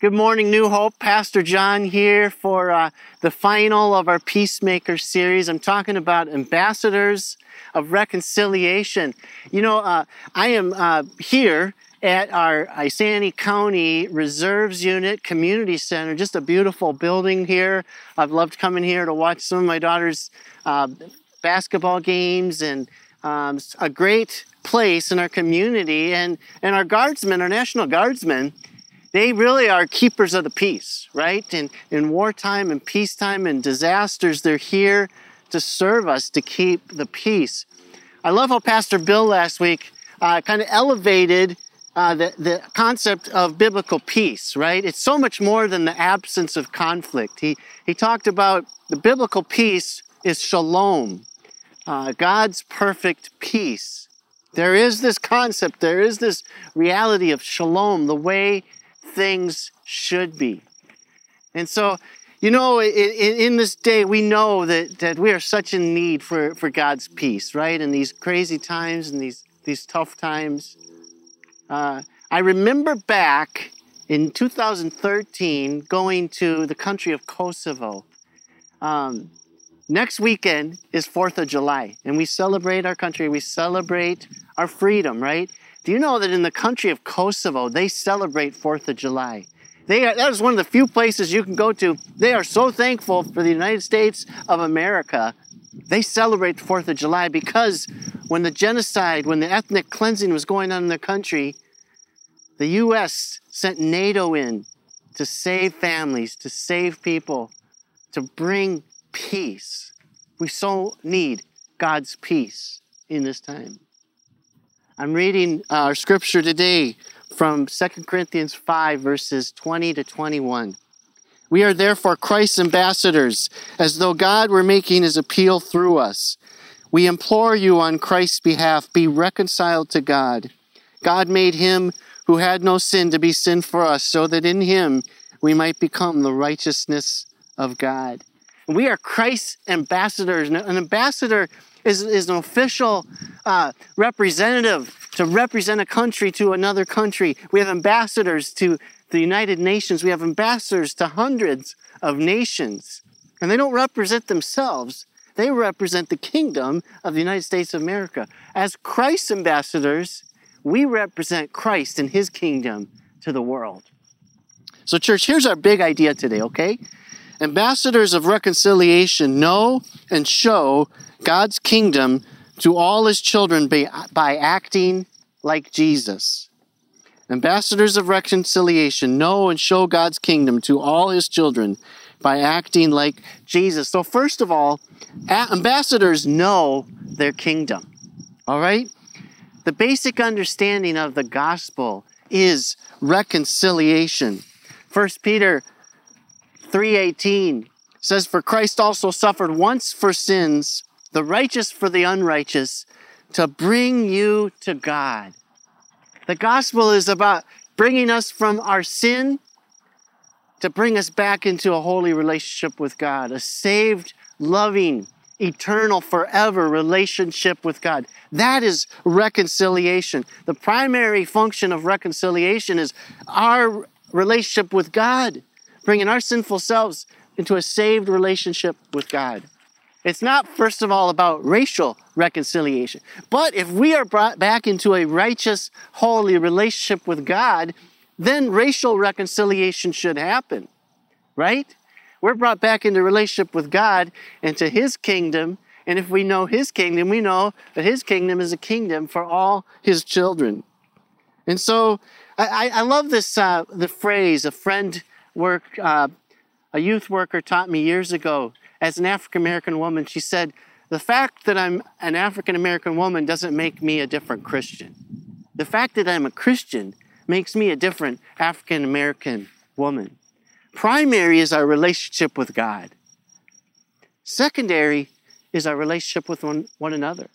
Good morning, New Hope. Pastor John here for uh, the final of our Peacemaker series. I'm talking about ambassadors of reconciliation. You know, uh, I am uh, here at our Isanti County Reserves Unit Community Center. Just a beautiful building here. I've loved coming here to watch some of my daughter's uh, basketball games and um, a great place in our community. And, and our guardsmen, our National Guardsmen, they really are keepers of the peace, right? In, in wartime and peacetime and disasters, they're here to serve us to keep the peace. I love how Pastor Bill last week uh, kind of elevated uh, the, the concept of biblical peace, right? It's so much more than the absence of conflict. He, he talked about the biblical peace is shalom, uh, God's perfect peace. There is this concept, there is this reality of shalom, the way things should be. And so, you know, in, in, this day, we know that, that we are such in need for, for God's peace, right? In these crazy times and these, these tough times. Uh, I remember back in 2013 going to the country of Kosovo. Um, next weekend is 4th of July, and we celebrate our country, we celebrate our freedom, right? Do you know that in the country of Kosovo, they celebrate 4th of July? They are, that is one of the few places you can go to. They are so thankful for the United States of America. They celebrate the 4th of July because when the genocide, when the ethnic cleansing was going on in their country, the U.S. sent NATO in to save families, to save people, to bring peace. We so need God's peace in this time. I'm reading uh, our scripture today from 2 Corinthians 5, verses 20 to 21. We are therefore Christ's ambassadors, as though God were making his appeal through us. We implore you on Christ's behalf, be reconciled to God. God made him who had no sin to be sin for us, so that in him we might become the righteousness of God. We are Christ's ambassadors. An ambassador is, is an official uh, representative to represent a country to another country. We have ambassadors to the United Nations. We have ambassadors to hundreds of nations. And they don't represent themselves. They represent the kingdom of the United States of America. As Christ's ambassadors, we represent Christ and his kingdom to the world. So, church, here's our big idea today, okay? Ambassadors of reconciliation know and show God's kingdom to all his children by, by acting like Jesus. Ambassadors of reconciliation know and show God's kingdom to all his children by acting like Jesus. So, first of all, ambassadors know their kingdom. All right? The basic understanding of the gospel is reconciliation. First Peter 3:18 says for Christ also suffered once for sins the righteous for the unrighteous, to bring you to God. The gospel is about bringing us from our sin to bring us back into a holy relationship with God, a saved, loving, eternal, forever relationship with God. That is reconciliation. The primary function of reconciliation is our relationship with God, bringing our sinful selves into a saved relationship with God. It's not, first of all, about racial reconciliation. But if we are brought back into a righteous, holy relationship with God, then racial reconciliation should happen, right? We're brought back into relationship with God and to His kingdom. And if we know His kingdom, we know that His kingdom is a kingdom for all His children. And so I, I love this uh, the phrase a friend work uh, a youth worker taught me years ago as an African American woman, she said, The fact that I'm an African American woman doesn't make me a different Christian. The fact that I'm a Christian makes me a different African American woman. Primary is our relationship with God, secondary is our relationship with one, one another.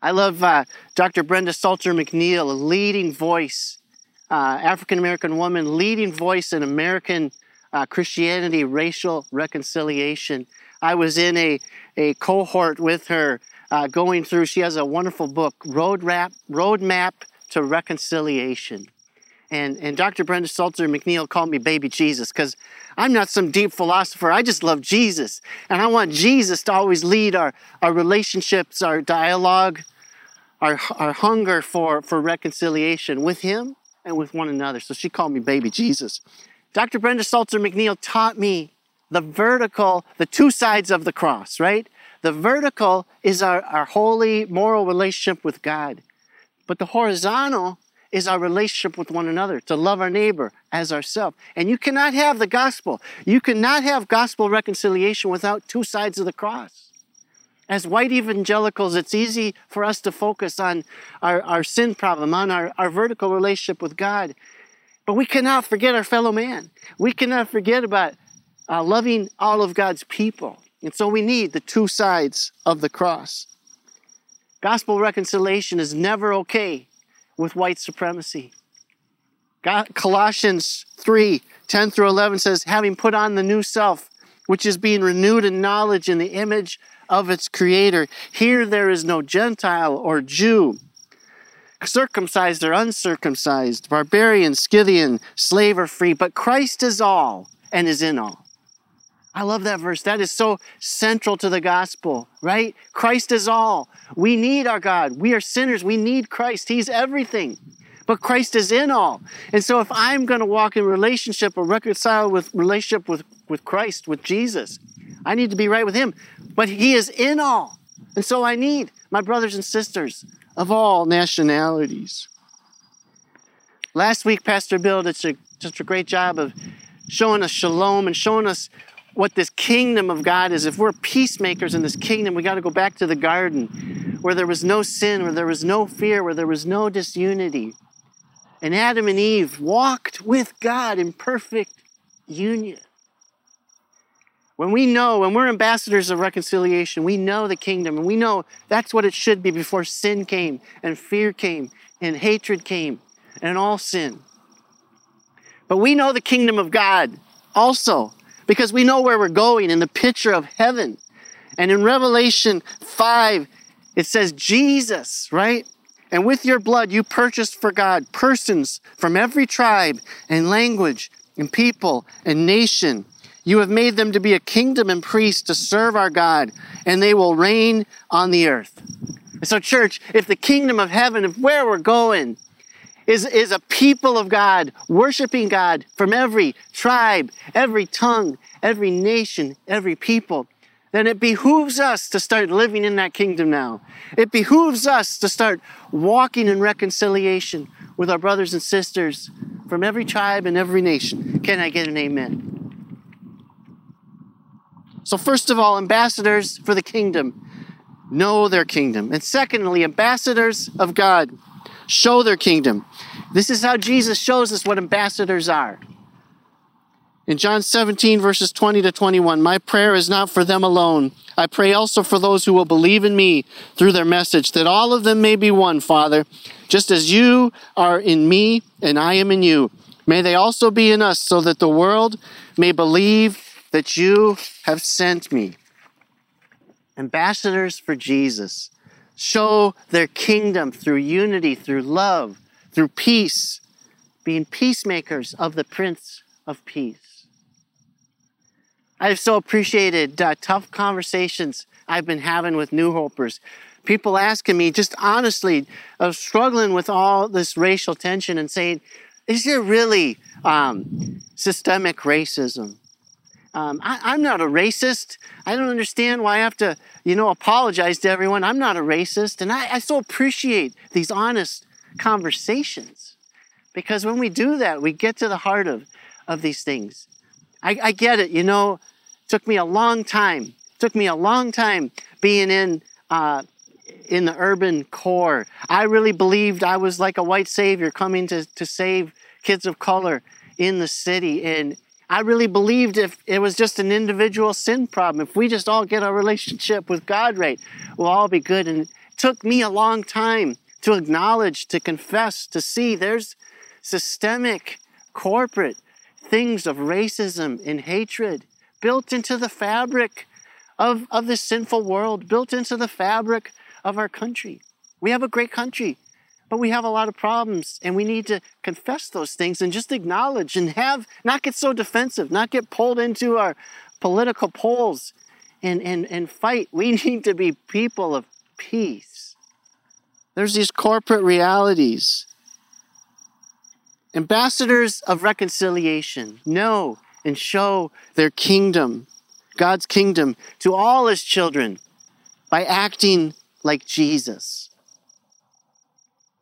I love uh, Dr. Brenda Salter McNeil, a leading voice, uh, African American woman, leading voice in American uh, Christianity, racial reconciliation. I was in a, a cohort with her uh, going through, she has a wonderful book, Roadmap, Roadmap to Reconciliation. And, and Dr. Brenda Salter McNeil called me baby Jesus because I'm not some deep philosopher. I just love Jesus. And I want Jesus to always lead our, our relationships, our dialogue, our, our hunger for, for reconciliation with Him and with one another. So she called me baby Jesus. Dr. Brenda Salter McNeil taught me the vertical, the two sides of the cross, right? The vertical is our, our holy moral relationship with God. But the horizontal is our relationship with one another, to love our neighbor as ourselves. And you cannot have the gospel. You cannot have gospel reconciliation without two sides of the cross. As white evangelicals, it's easy for us to focus on our, our sin problem, on our, our vertical relationship with God. But we cannot forget our fellow man. We cannot forget about uh, loving all of God's people. And so we need the two sides of the cross. Gospel reconciliation is never okay with white supremacy. God, Colossians 3 10 through 11 says, having put on the new self, which is being renewed in knowledge in the image of its creator. Here there is no Gentile or Jew, circumcised or uncircumcised, barbarian, Scythian, slave or free, but Christ is all and is in all. I love that verse. That is so central to the gospel, right? Christ is all. We need our God. We are sinners. We need Christ. He's everything. But Christ is in all. And so if I'm going to walk in relationship or reconcile with relationship with, with Christ, with Jesus, I need to be right with him. But he is in all. And so I need my brothers and sisters of all nationalities. Last week, Pastor Bill did such a great job of showing us shalom and showing us what this kingdom of God is. If we're peacemakers in this kingdom, we got to go back to the garden where there was no sin, where there was no fear, where there was no disunity. And Adam and Eve walked with God in perfect union. When we know, when we're ambassadors of reconciliation, we know the kingdom and we know that's what it should be before sin came and fear came and hatred came and all sin. But we know the kingdom of God also because we know where we're going in the picture of heaven. And in Revelation 5, it says, Jesus, right? And with your blood, you purchased for God persons from every tribe and language and people and nation. You have made them to be a kingdom and priests to serve our God, and they will reign on the earth. So, church, if the kingdom of heaven, if where we're going, is, is a people of God, worshiping God from every tribe, every tongue, every nation, every people, then it behooves us to start living in that kingdom now. It behooves us to start walking in reconciliation with our brothers and sisters from every tribe and every nation. Can I get an amen? So, first of all, ambassadors for the kingdom know their kingdom. And secondly, ambassadors of God show their kingdom. This is how Jesus shows us what ambassadors are. In John 17, verses 20 to 21, my prayer is not for them alone. I pray also for those who will believe in me through their message, that all of them may be one, Father, just as you are in me and I am in you. May they also be in us, so that the world may believe that you have sent me. Ambassadors for Jesus show their kingdom through unity, through love, through peace, being peacemakers of the Prince of Peace. I've so appreciated uh, tough conversations I've been having with New Hopers. People asking me, just honestly, of struggling with all this racial tension and saying, is there really um, systemic racism? Um, I, am not a racist. I don't understand why I have to, you know, apologize to everyone. I'm not a racist. And I, I so appreciate these honest conversations because when we do that, we get to the heart of, of these things. I, I get it. You know, it took me a long time. It took me a long time being in, uh, in the urban core. I really believed I was like a white savior coming to, to save kids of color in the city. And I really believed if it was just an individual sin problem, if we just all get our relationship with God right, we'll all be good. And it took me a long time to acknowledge, to confess, to see there's systemic, corporate things of racism and hatred built into the fabric of, of this sinful world, built into the fabric of our country. We have a great country, But we have a lot of problems and we need to confess those things and just acknowledge and have, not get so defensive, not get pulled into our political poles and, and, and fight. We need to be people of peace. There's these corporate realities. Ambassadors of reconciliation know and show their kingdom, God's kingdom, to all his children by acting like Jesus.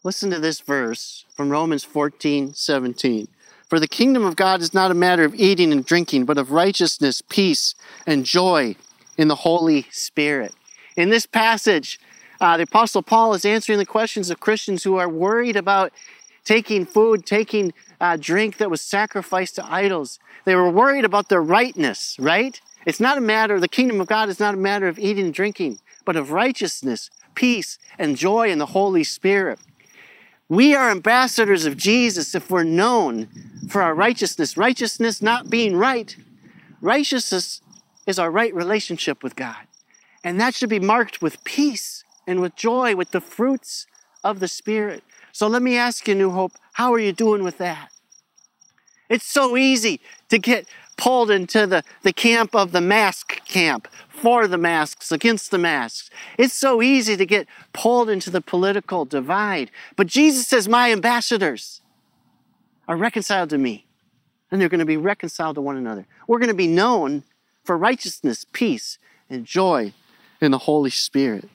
Listen to this verse from Romans 14 17. For the kingdom of God is not a matter of eating and drinking, but of righteousness, peace, and joy in the Holy Spirit. In this passage, uh, the Apostle Paul is answering the questions of Christians who are worried about taking food, taking uh, drink that was sacrificed to idols. They were worried about their rightness, right? It's not a matter, the kingdom of God is not a matter of eating and drinking, but of righteousness, peace, and joy in the Holy Spirit. We are ambassadors of Jesus if we're known for our righteousness. Righteousness not being right. Righteousness is our right relationship with God. And that should be marked with peace and with joy, with the fruits of the Spirit. So let me ask you, New Hope, how are you doing with that? It's so easy to get pulled into the, the camp of the mask camp, for the masks, against the masks. It's so easy to get pulled into the political divide. But Jesus says, My ambassadors are reconciled to me, and they're going to be reconciled to one another. We're going to be known for righteousness, peace, and joy in the Holy Spirit.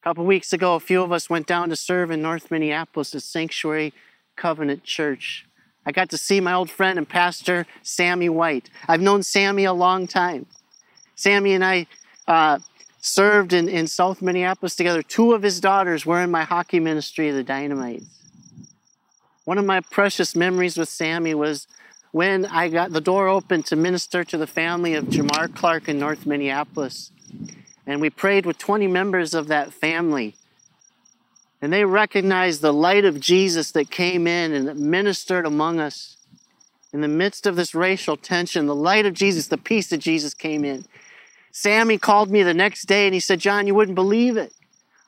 A couple weeks ago, a few of us went down to serve in North Minneapolis at Sanctuary Covenant Church. I got to see my old friend and pastor, Sammy White. I've known Sammy a long time. Sammy and I uh, served in, in South Minneapolis together. Two of his daughters were in my hockey ministry, the Dynamites. One of my precious memories with Sammy was when I got the door open to minister to the family of Jamar Clark in North Minneapolis. And we prayed with 20 members of that family. And they recognized the light of Jesus that came in and that ministered among us. In the midst of this racial tension, the light of Jesus, the peace of Jesus came in. Sammy called me the next day and he said, John, you wouldn't believe it.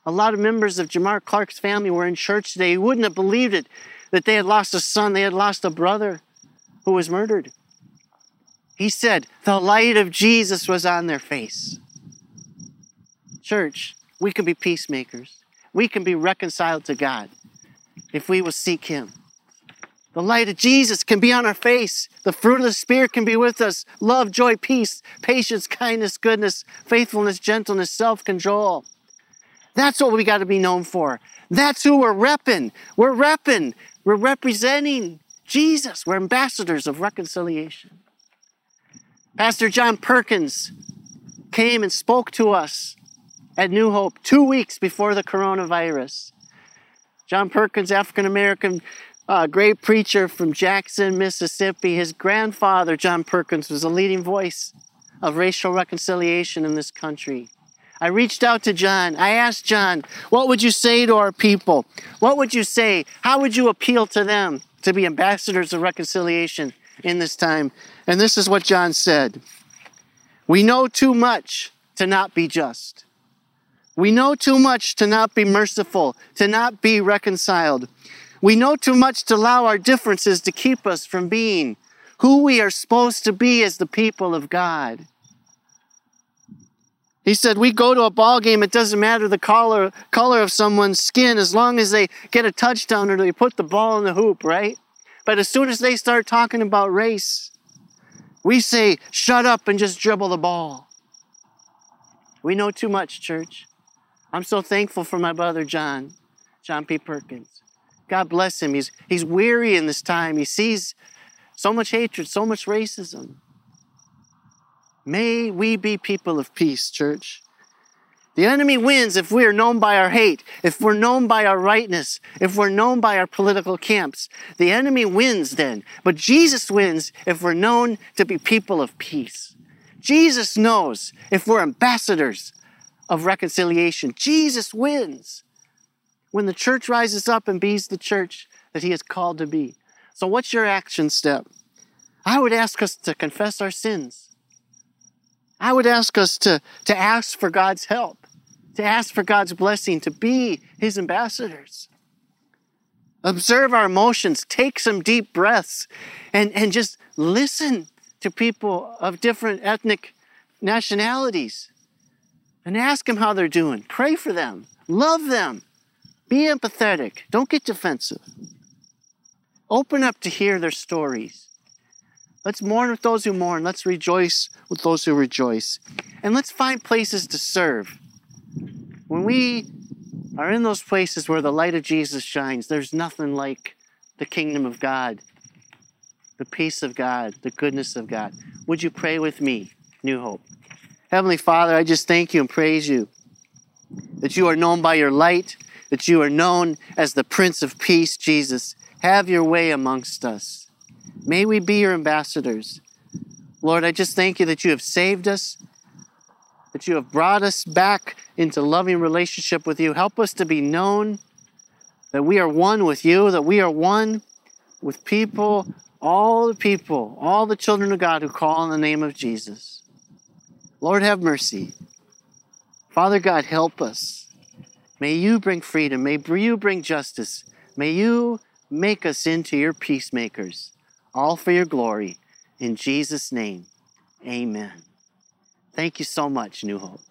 A lot of members of Jamar Clark's family were in church today. You wouldn't have believed it that they had lost a son, they had lost a brother who was murdered. He said, the light of Jesus was on their face. Church, we can be peacemakers we can be reconciled to God if we will seek Him. The light of Jesus can be on our face. The fruit of the Spirit can be with us love, joy, peace, patience, kindness, goodness, faithfulness, gentleness, self control. That's what we got to be known for. That's who we're repping. We're repping. We're representing Jesus. We're ambassadors of reconciliation. Pastor John Perkins came and spoke to us at New Hope two weeks before the coronavirus. John Perkins, African American, uh, great preacher from Jackson, Mississippi. His grandfather, John Perkins, was a leading voice of racial reconciliation in this country. I reached out to John. I asked John, what would you say to our people? What would you say? How would you appeal to them to be ambassadors of reconciliation in this time? And this is what John said We know too much to not be just. We know too much to not be merciful, to not be reconciled. We know too much to allow our differences to keep us from being who we are supposed to be as the people of God. He said, We go to a ball game, it doesn't matter the color, color of someone's skin as long as they get a touchdown or they put the ball in the hoop, right? But as soon as they start talking about race, we say, Shut up and just dribble the ball. We know too much, church. I'm so thankful for my brother John, John P. Perkins. God bless him. He's, he's weary in this time. He sees so much hatred, so much racism. May we be people of peace, church. The enemy wins if we are known by our hate, if we're known by our rightness, if we're known by our political camps. The enemy wins then. But Jesus wins if we're known to be people of peace. Jesus knows if we're ambassadors of reconciliation. Jesus wins when the church rises up and be the church that he is called to be. So, what's your action step? I would ask us to confess our sins. I would ask us to, to ask for God's help, to ask for God's blessing, to be His ambassadors. Observe our emotions, take some deep breaths, and, and just listen to people of different ethnic nationalities and ask them how they're doing. Pray for them, love them, be empathetic, don't get defensive. Open up to hear their stories. Let's mourn with those who mourn. Let's rejoice with those who rejoice. And let's find places to serve. When we are in those places where the light of Jesus shines, there's nothing like the kingdom of God, the peace of God, the goodness of God. Would you pray with me, New Hope? Heavenly Father, I just thank you and praise you that you are known by your light, that you are known as the Prince of Peace, Jesus. Have your way amongst us. May we be your ambassadors. Lord, I just thank you that you have saved us, that you have brought us back into loving relationship with you. Help us to be known that we are one with you, that we are one with people, all the people, all the children of God who call on the name of Jesus. Lord, have mercy. Father God, help us. May you bring freedom. May you bring justice. May you make us into your peacemakers all for your glory. In Jesus' name, amen. Thank you so much, New Hope.